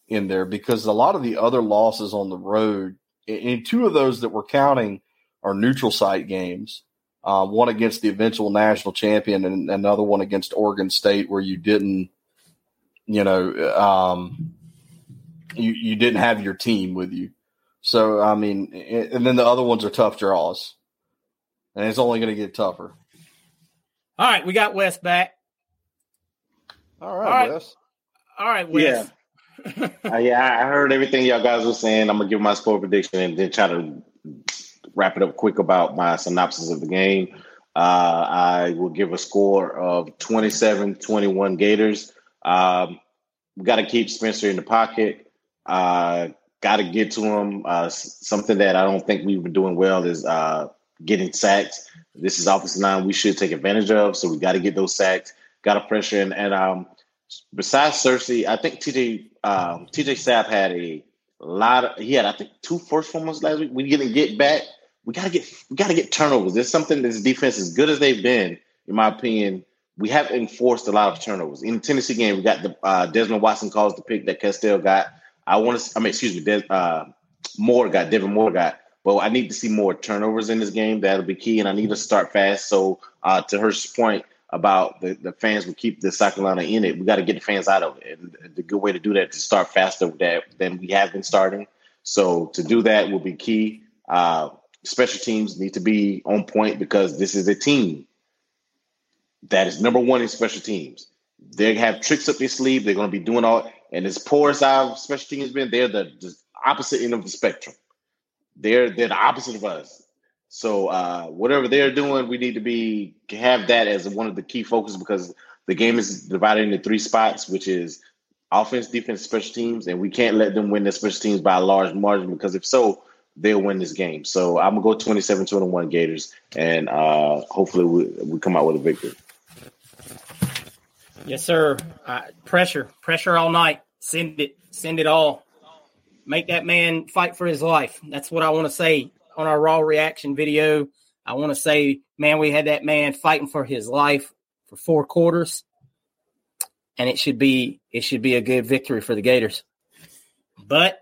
in there because a lot of the other losses on the road, and two of those that we're counting are neutral site games. Uh, one against the eventual national champion and another one against Oregon State where you didn't, you know, um, you, you didn't have your team with you. So, I mean, and then the other ones are tough draws and it's only going to get tougher. All right, we got Wes back. All right, All right. Wes. All right, Wes. [LAUGHS] Uh, yeah, I heard everything y'all guys were saying. I'm gonna give my score prediction and then try to wrap it up quick about my synopsis of the game. Uh, I will give a score of 27-21 Gators. Um, we got to keep Spencer in the pocket. Uh, got to get to him. Uh, something that I don't think we've been doing well is uh, getting sacked. This is offensive line we should take advantage of, so we got to get those sacks. Got to pressure and, and um, besides Cersei, I think TJ um, TJ Sapp had a lot of he had I think two first fumbles last week. We didn't get back. We gotta get we gotta get turnovers. There's something this defense as good as they've been, in my opinion. We have enforced a lot of turnovers. In the Tennessee game, we got the uh, Desmond Watson calls the pick that Castell got. I want to. I mean, excuse me, Des, uh, Moore got Devin Moore got. Well, I need to see more turnovers in this game. That'll be key, and I need to start fast. So, uh, to her point about the, the fans will keep the South Carolina in it, we got to get the fans out of it. And the good way to do that is to start faster that, than we have been starting. So, to do that will be key. Uh, special teams need to be on point because this is a team that is number one in special teams. They have tricks up their sleeve. They're going to be doing all, and as poor as our special teams been, they're the, the opposite end of the spectrum. They're they're the opposite of us. So uh, whatever they're doing, we need to be have that as one of the key focuses because the game is divided into three spots, which is offense, defense, special teams, and we can't let them win the special teams by a large margin because if so, they'll win this game. So I'm gonna go 27-21 Gators, and uh, hopefully we, we come out with a victory. Yes, sir. Uh, pressure, pressure all night. Send it, send it all. Make that man fight for his life. That's what I want to say on our raw reaction video. I want to say, man, we had that man fighting for his life for four quarters. and it should be it should be a good victory for the Gators. But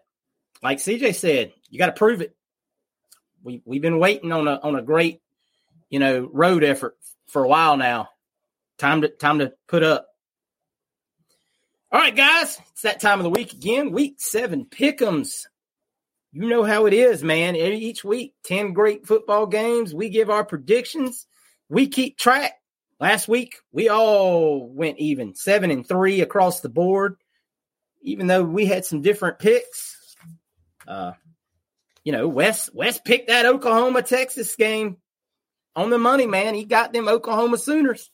like CJ said, you got to prove it. We we've been waiting on a on a great, you know, road effort for a while now. Time to time to put up. All right, guys, it's that time of the week again. Week seven pick'ems. You know how it is, man. Each week, 10 great football games. We give our predictions. We keep track. Last week, we all went even seven and three across the board, even though we had some different picks. Uh, you know, Wes Wes picked that Oklahoma Texas game on the money, man. He got them Oklahoma Sooners.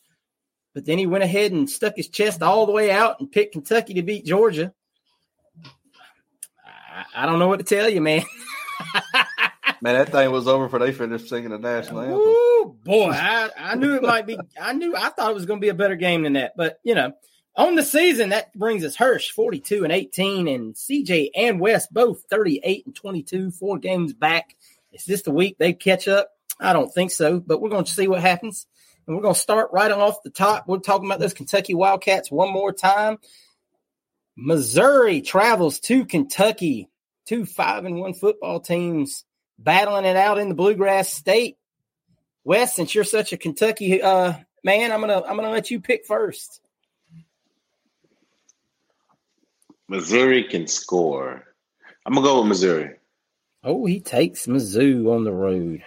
But then he went ahead and stuck his chest all the way out and picked Kentucky to beat Georgia. I, I don't know what to tell you, man. [LAUGHS] Man, that thing was over for they finished singing the national anthem. Ooh, boy, I, I knew it might be. I knew I thought it was going to be a better game than that. But you know, on the season, that brings us Hirsch forty-two and eighteen, and CJ and Wes both thirty-eight and twenty-two. Four games back. Is this the week they catch up? I don't think so, but we're going to see what happens. And we're going to start right off the top. We're talking about those Kentucky Wildcats one more time. Missouri travels to Kentucky. Two five and one football teams battling it out in the Bluegrass State. Wes, since you're such a Kentucky uh, man, I'm gonna I'm gonna let you pick first. Missouri can score. I'm gonna go with Missouri. Oh, he takes Mizzou on the road.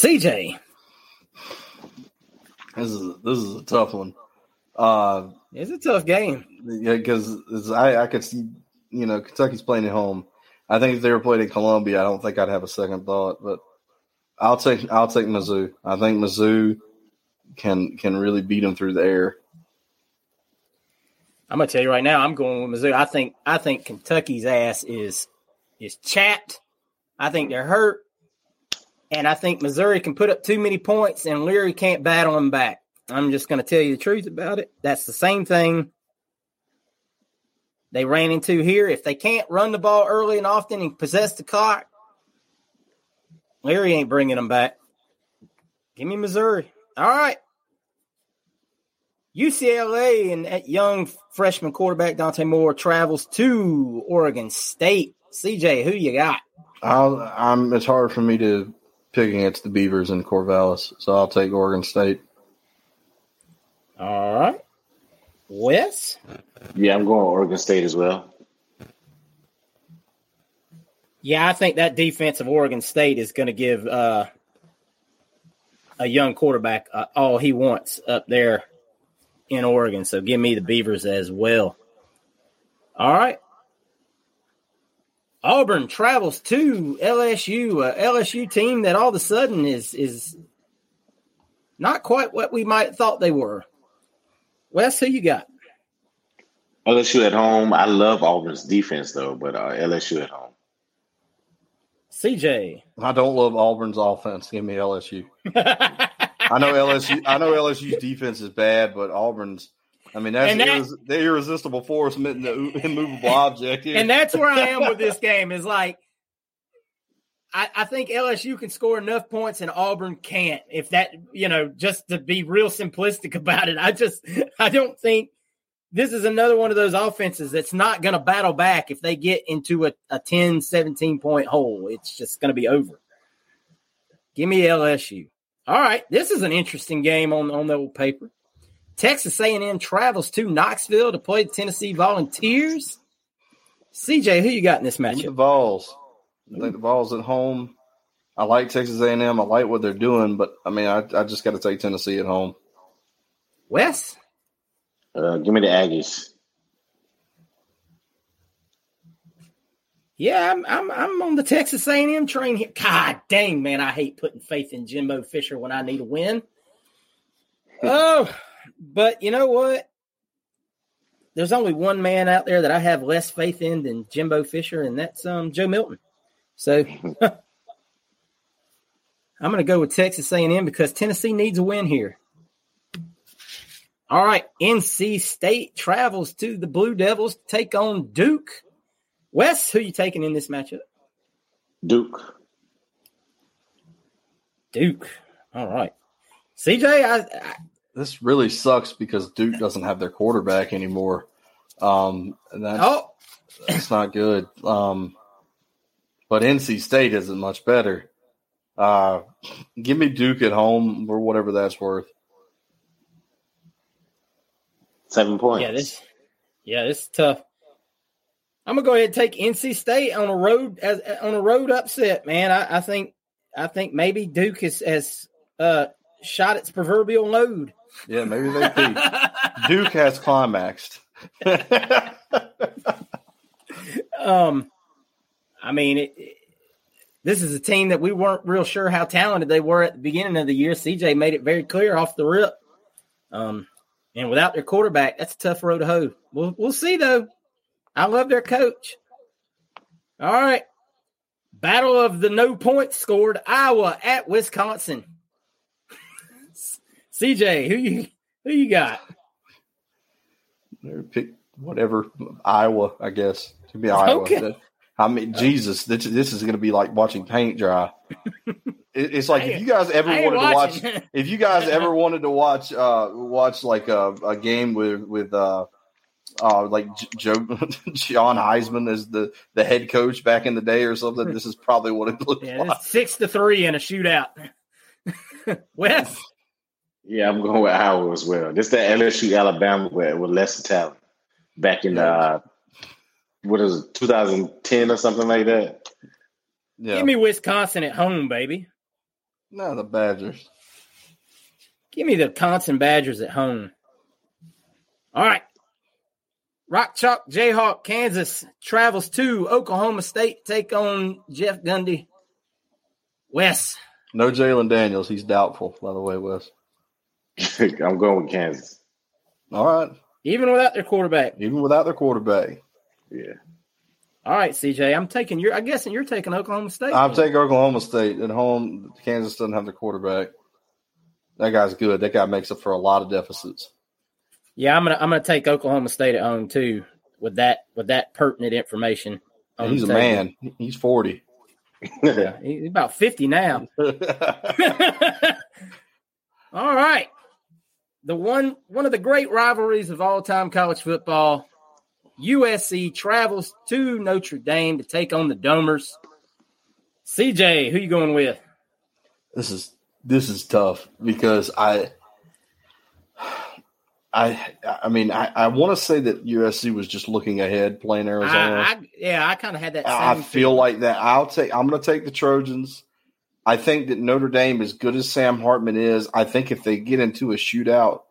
CJ, This is this is a tough one. Uh, it's a tough game. yeah, because I I could see you know Kentucky's playing at home. I think if they were playing in Columbia, I don't think I'd have a second thought. But I'll take I'll take Mizzou. I think Mizzou can can really beat them through the air. I'm gonna tell you right now, I'm going with Mizzou. I think I think Kentucky's ass is is chapped. I think they're hurt, and I think Missouri can put up too many points, and Leary can't battle them back. I'm just gonna tell you the truth about it. That's the same thing they ran into here. If they can't run the ball early and often and possess the clock, Leary ain't bringing them back. Give me Missouri. All right. UCLA and that young freshman quarterback Dante Moore travels to Oregon State. CJ, who you got? I'll, I'm. It's hard for me to pick against the Beavers in Corvallis, so I'll take Oregon State. All right. Wes? Yeah, I'm going Oregon State as well. Yeah, I think that defense of Oregon State is going to give uh, a young quarterback uh, all he wants up there in Oregon. So give me the Beavers as well. All right. Auburn travels to LSU, a LSU team that all of a sudden is is not quite what we might have thought they were. Wes, who you got? LSU at home. I love Auburn's defense though, but uh, LSU at home. CJ. I don't love Auburn's offense. Give me LSU. [LAUGHS] I know LSU. I know LSU's defense is bad, but Auburn's. I mean, that's that- irres- the irresistible force meant the immovable [LAUGHS] object. Here. and that's where I am with this game. Is like, I, I think LSU can score enough points and Auburn can't. If that, you know, just to be real simplistic [LAUGHS] about it, I just, I don't think this is another one of those offenses that's not going to battle back if they get into a, a 10, 17 point hole. It's just going to be over. Give me LSU. All right, this is an interesting game on on the old paper. Texas A&M travels to Knoxville to play the Tennessee Volunteers. CJ, who you got in this Give me the matchup? Vols. I think the Vols at home. I like Texas A&M. I like what they're doing, but I mean, I, I just got to take Tennessee at home. Wes? Uh, give me the Aggies. Yeah, I'm, I'm I'm on the Texas A&M train here. God dang, man, I hate putting faith in Jimbo Fisher when I need a win. [LAUGHS] Oh, but you know what? There's only one man out there that I have less faith in than Jimbo Fisher, and that's um, Joe Milton. So [LAUGHS] I'm going to go with Texas A&M because Tennessee needs a win here. All right, NC State travels to the Blue Devils to take on Duke. Wes, who you taking in this matchup? Duke. Duke. All right. CJ, I, I this really sucks because Duke doesn't have their quarterback anymore. Um, and that's, Oh, that's not good. Um, but NC State isn't much better. Uh, give me Duke at home or whatever that's worth. Seven points. yeah, this, yeah, this is tough. I'm gonna go ahead and take NC State on a road as on a road upset, man. I, I think I think maybe Duke has has uh, shot its proverbial load. Yeah, maybe they beat. Duke has climaxed. [LAUGHS] Um, I mean, it, it- this is a team that we weren't real sure how talented they were at the beginning of the year. CJ made it very clear off the rip. Um, and without their quarterback, that's a tough road to hoe. We'll we'll see though. I love their coach. All right, battle of the no points scored. Iowa at Wisconsin. CJ, who you who you got? Pick whatever Iowa, I guess. To be Iowa. Okay. I mean, Jesus, this, this is going to be like watching paint dry. [LAUGHS] It, it's like if you guys ever wanted to watch, if you guys ever [LAUGHS] wanted to watch, uh, watch like a, a game with with uh, uh, like J- Joe [LAUGHS] John Heisman as the the head coach back in the day or something. This is probably what it looks Yeah, like. six to three in a shootout. Wes, Yeah, I'm going with Iowa as well. This that LSU Alabama with, with lesser talent back in uh what is it, 2010 or something like that. Yeah, give me Wisconsin at home, baby. no, the Badgers. Give me the Wisconsin Badgers at home. All right. Rock Chalk Jayhawk, Kansas travels to Oklahoma State to take on Jeff Gundy. Wes, No Jalon Daniels. He's doubtful, by the way, Wes. [LAUGHS] I'm going with Kansas. All right, even without their quarterback. even without their quarterback, Yeah. All right, CJ, I'm taking your. I guessing you're taking Oklahoma State. I'm taking Oklahoma State at home. Kansas doesn't have the quarterback. That guy's good. That guy makes up for a lot of deficits. Yeah, I'm gonna. I'm gonna take Oklahoma State at home too. With that, with that pertinent information. on he's a table. man. He's forty. [LAUGHS] Yeah, he's about fifty now. [LAUGHS] all right. The one one of the great rivalries of all time college football. USC travels to Notre Dame to take on the Domers. CJ, who you going with? this is this is tough because I I I mean I, I want to say that USC was just looking ahead playing Arizona. I, I, yeah, I kind of had that. I feel feeling. like that. I'll take. I'm going to take the Trojans. I think that Notre Dame, as good as Sam Hartman is, I think if they get into a shootout,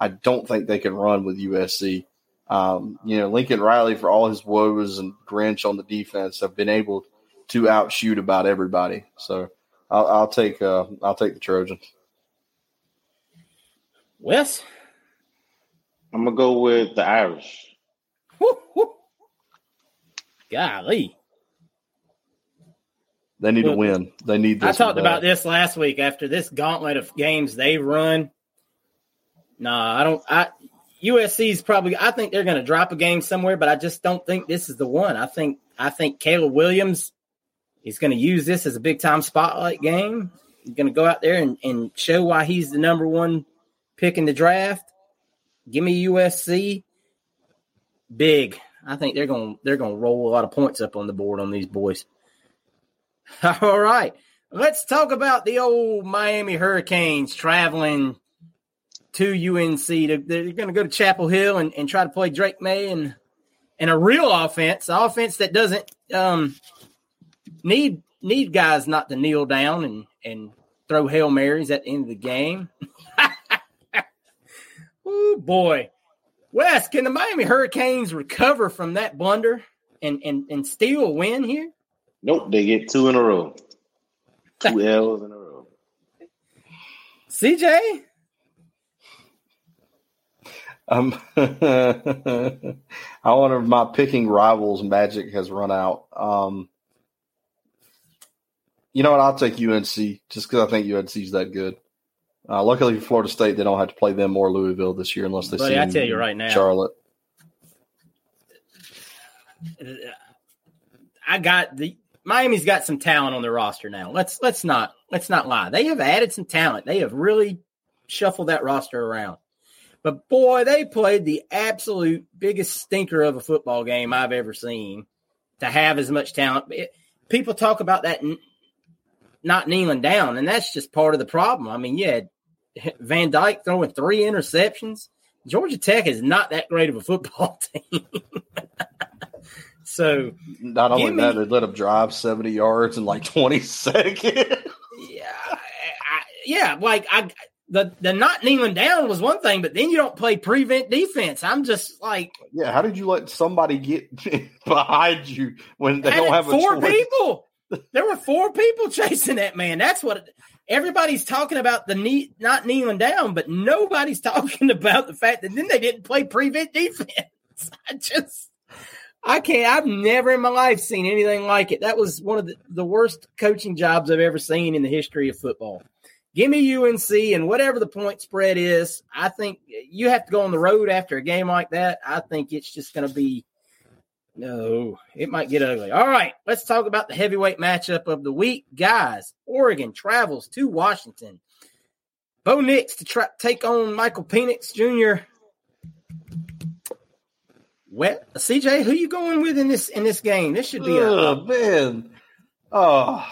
I don't think they can run with USC. Um, you know, Lincoln Riley, for all his woes and Grinch on the defense, have been able to outshoot about everybody. So I'll, I'll take. Uh, I'll take the Trojans. Wes. I'm gonna go with the Irish. Woo, woo. Golly. They need Well, to win. They need this. I talked about this last week after this gauntlet of games they run. Nah, I don't. I USC's probably. I think they're going to drop a game somewhere, but I just don't think this is the one. I think. I think Caleb Williams is going to use this as a big time spotlight game. He's going to go out there and, and show why he's the number one pick in the draft. Give me USC. Big. I think they're going. They're going to roll a lot of points up on the board on these boys. [LAUGHS] All right. Let's talk about the old Miami Hurricanes traveling to UNC. They're, going to go to Chapel Hill and, and try to play Drake Maye and and a real offense, offense that doesn't um, need need guys not to kneel down and and throw hail marys at the end of the game. [LAUGHS] oh boy, Wes, can the Miami Hurricanes recover from that blunder and and and steal a win here? Nope, they get two in a row. Two [LAUGHS] L's in a row. CJ, Um, [LAUGHS] I wonder if my picking rivals magic has run out. Um, you know what? I'll take UNC just because I think UNC's that good. Uh, luckily for Florida State, they don't have to play them or Louisville this year unless they Buddy, see I them tell you right now. Charlotte. I got the Miami's got some talent on their roster now. Let's let's not let's not lie. They have added some talent. They have really shuffled that roster around. But boy, they played the absolute biggest stinker of a football game I've ever seen to have as much talent. It, people talk about that n- not kneeling down, and that's just part of the problem. I mean, yeah, [LAUGHS] Van Dyke throwing three interceptions. Georgia Tech is not that great of a football [LAUGHS] team. So not only me, that, they let them drive 70 yards in like 20 [LAUGHS] seconds. yeah, I, yeah, like I the the not kneeling down was one thing, but then you don't play prevent defense. I'm just like, yeah, how did you let somebody get [LAUGHS] behind you when they don't have four people? [LAUGHS] There were four people chasing that man. That's what everybody's talking about the knee not kneeling down, but nobody's talking about the fact that then they didn't play prevent defense. I just I can't I've never in my life seen anything like it. That was one of the, the worst coaching jobs I've ever seen in the history of football give me UNC and whatever the point spread is. I think you have to go on the road after a game like that. I think it's just going to be no, it might get ugly. All right, let's talk about the heavyweight matchup of the week, guys. Oregon travels to Washington. Bo Nix to try, take on Michael Penix Jr. Well, CJ, who you going with in this in this game? This should be oh, a man. Oh,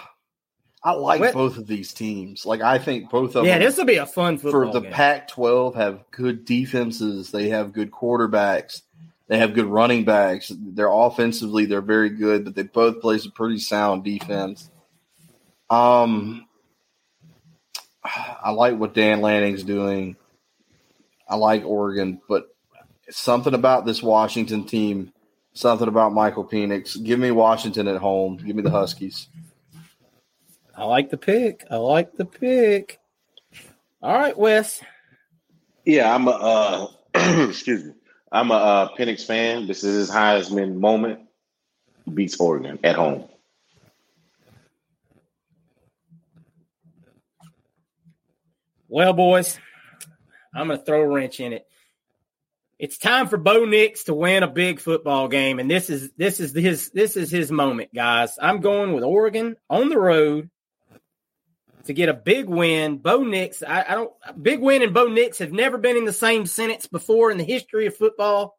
I like what? both of these teams. Like I think both of yeah, them. this will be a fun for the Pac-12. Have good defenses. They have good quarterbacks. They have good running backs. They're offensively they're very good, but they both play some pretty sound defense. Um, [SIGHS] I like what Dan Lanning's doing. I like Oregon, but something about this Washington team, something about Michael Penix. Give me Washington at home. Give me the Huskies. I like the pick. I like the pick. All right, Wes. Yeah, I'm a uh, [CLEARS THROAT] excuse me. I'm a uh, Penix fan. This is his Heisman moment. Beats Oregon at home. Well, boys, I'm going to throw a wrench in it. It's time for Bo Nix to win a big football game, and this is this is his this is his moment, guys. I'm going with Oregon on the road to get a big win. Bo Nix, I, I, don't big win and Bo Nix have never been in the same sentence before in the history of football.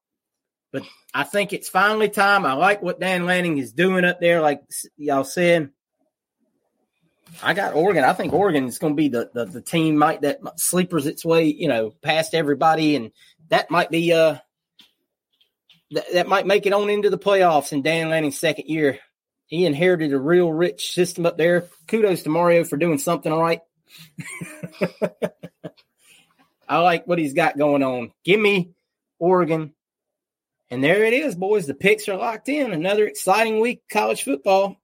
But I think it's finally time. I like what Dan Lanning is doing up there, like y'all said. I got Oregon. I think Oregon is going to be the, the, the team might that sleepers its way, you know, past everybody, and that might be uh that, that might make it on into the playoffs in Dan Lanning's second year he inherited a real rich system up there. Kudos to Mario for doing something right. [LAUGHS] I like what he's got going on. Give me Oregon. And there it is, boys. The picks are locked in. Another exciting week of college football.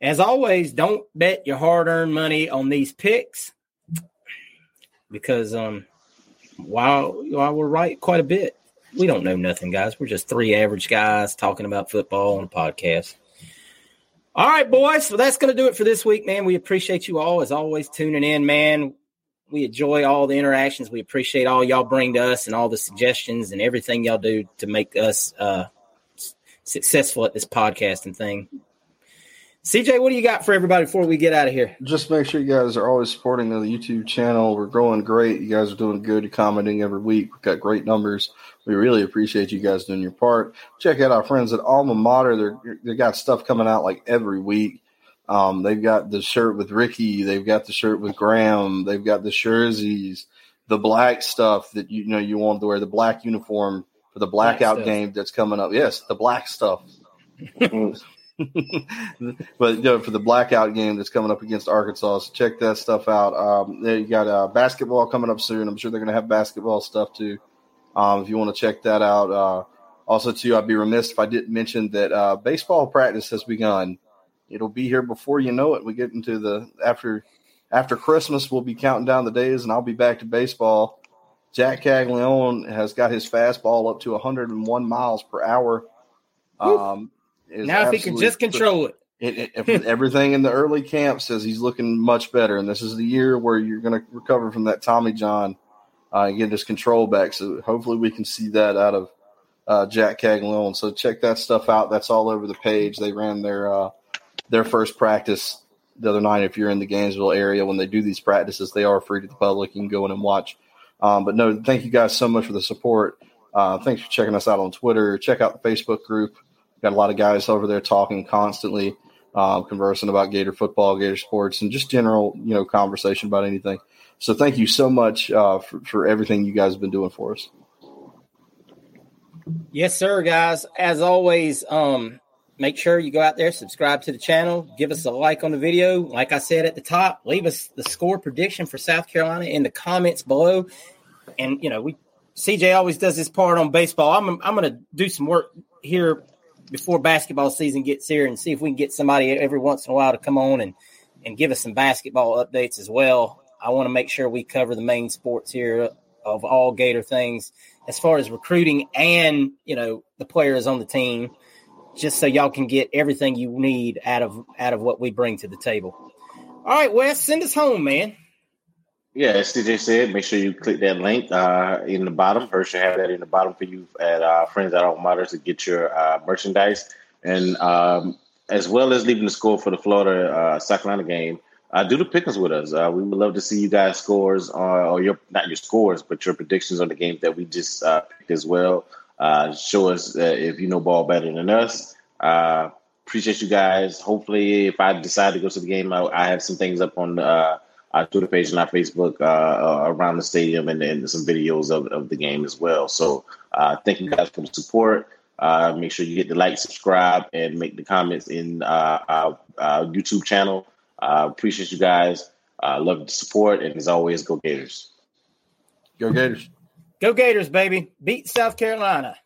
As always, don't bet your hard-earned money on these picks because um while while we're right quite a bit, we don't know nothing, guys. We're just three average guys talking about football on a podcast. All right, boys. So that's going to do it for this week, man. We appreciate you all, as always, tuning in, man. We enjoy all the interactions. We appreciate all y'all bring to us and all the suggestions and everything y'all do to make us uh, successful at this podcasting thing. CJ, what do you got for everybody before we get out of here? Just make sure you guys are always supporting the YouTube channel. We're growing great. You guys are doing good. You're commenting every week. We've got great numbers. We really appreciate you guys doing your part. Check out our friends at Alma Mater. They're they got stuff coming out like every week. Um, they've got the shirt with Ricky. They've got the shirt with Graham. They've got the jerseys, the black stuff that you, you know you want to wear, the black uniform for the blackout black game that's coming up. Yes, the black stuff. [LAUGHS] [LAUGHS] but you know, for the blackout game that's coming up against Arkansas, so check that stuff out. Um, you got uh, basketball coming up soon. I'm sure they're going to have basketball stuff too. Um, if you want to check that out. Uh, also, too, I'd be remiss if I didn't mention that uh, baseball practice has begun. It'll be here before you know it. We get into the after after Christmas. We'll be counting down the days, and I'll be back to baseball. Jac Caglianone has got his fastball up to 101 miles per hour. Um, now, if he can just control it. It, it, [LAUGHS] everything in the early camp says he's looking much better, and this is the year where you're going to recover from that Tommy John uh, and get his control back. So hopefully we can see that out of uh, Jac Caglianone. So check that stuff out. That's all over the page. They ran their uh, their first practice the other night. If you're in the Gainesville area when they do these practices, they are free to the public. You can go in and watch. Um, but no, thank you guys so much for the support. Uh, thanks for checking us out on Twitter. Check out the Facebook group. Got a lot of guys over there talking constantly, uh, conversing about Gator football, Gator sports, and just general, you know, conversation about anything. So thank you so much uh, for, for everything you guys have been doing for us. Yes, sir, guys. As always, um, make sure you go out there, subscribe to the channel, give us a like on the video. Like I said at the top, leave us the score prediction for South Carolina in the comments below. And you know, we CJ always does this part on baseball. I'm I'm going to do some work here before basketball season gets here and see if we can get somebody every once in a while to come on and and give us some basketball updates as well. I want to make sure we cover the main sports here of all Gator things as far as recruiting and you know the players on the team, just so y'all can get everything you need out of out of what we bring to the table. All right, Wes, send us home, man. Yeah, as CJ said, make sure you click that link uh, in the bottom. First, you have that in the bottom for you at uh, Friends at Mater to get your uh, merchandise, and um, as well as leaving the score for the Florida uh, South Carolina game uh, do the pickings with us. Uh, we would love to see you guys scores or, your not your scores, but your predictions on the games that we just uh, picked as well. Show us if you know ball better than us. Appreciate you guys. Hopefully, if I decide to go to the game, I, I have some things up on Uh, our Twitter page and our Facebook uh, uh, around the stadium and, and, some videos of, of the game as well. So, thank you guys for the support. make sure you hit the like, subscribe, and make the comments in our, our YouTube channel. Uh, appreciate you guys. Uh, love the support, and as always, go Gators. Go Gators. Go Gators, baby. Beat South Carolina.